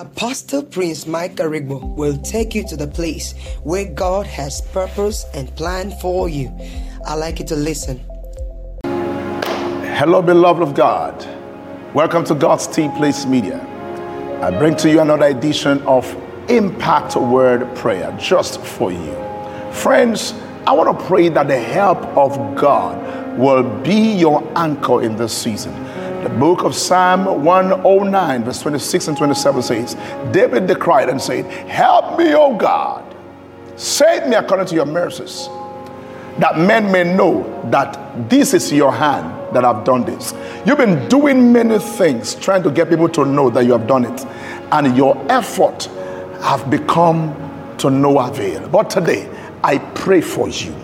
Apostle Prince Mike Arigbo will take you to the place where God has purpose and plan for you. I'd like you to listen. Hello, beloved of God. Welcome to God's T Place Media. I bring to you another edition of Impact Word Prayer just for you. Friends, I want to pray that the help of God will be your anchor in this season. The book of Psalm 109, verse 26 and 27 says, David cried and said, Help me, O God. Save me according to your mercies, that men may know that this is your hand that I've done this. You've been doing many things trying to get people to know that you have done it, and your effort have become to no avail. But today, I pray for you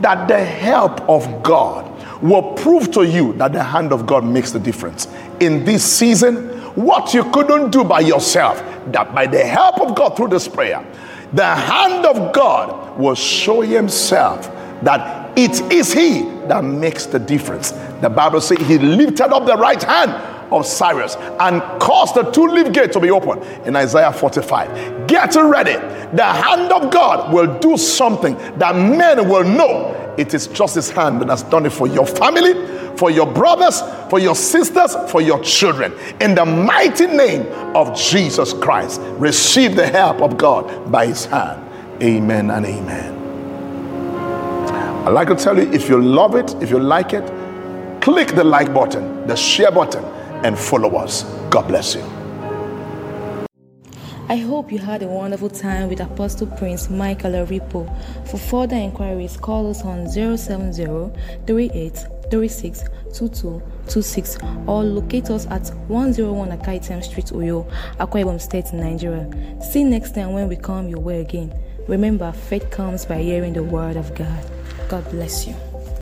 that the help of God will prove to you that the hand of God makes the difference. In this season, what you couldn't do by yourself, that by the help of God through this prayer, the hand of God will show Himself that it is He that makes the difference. The Bible says He lifted up the right hand of Cyrus and caused the two leaf gate to be open in Isaiah 45. Get ready. The hand of God will do something that men will know it is just His hand that has done it for your family, for your brothers, for your sisters, for your children. In the mighty name of Jesus Christ, receive the help of God by His hand. Amen and amen. I'd like to tell you if you love it, if you like it, click the like button, the share button, and followers. God bless you. I hope you had a wonderful time with Apostle Prince Michael Aripo. For further inquiries, call us on 070 or locate us at 101 Akaitem Street, Uyo, Akwa Ibom State, Nigeria. See you next time when we come your way again. Remember, faith comes by hearing the word of God. God bless you.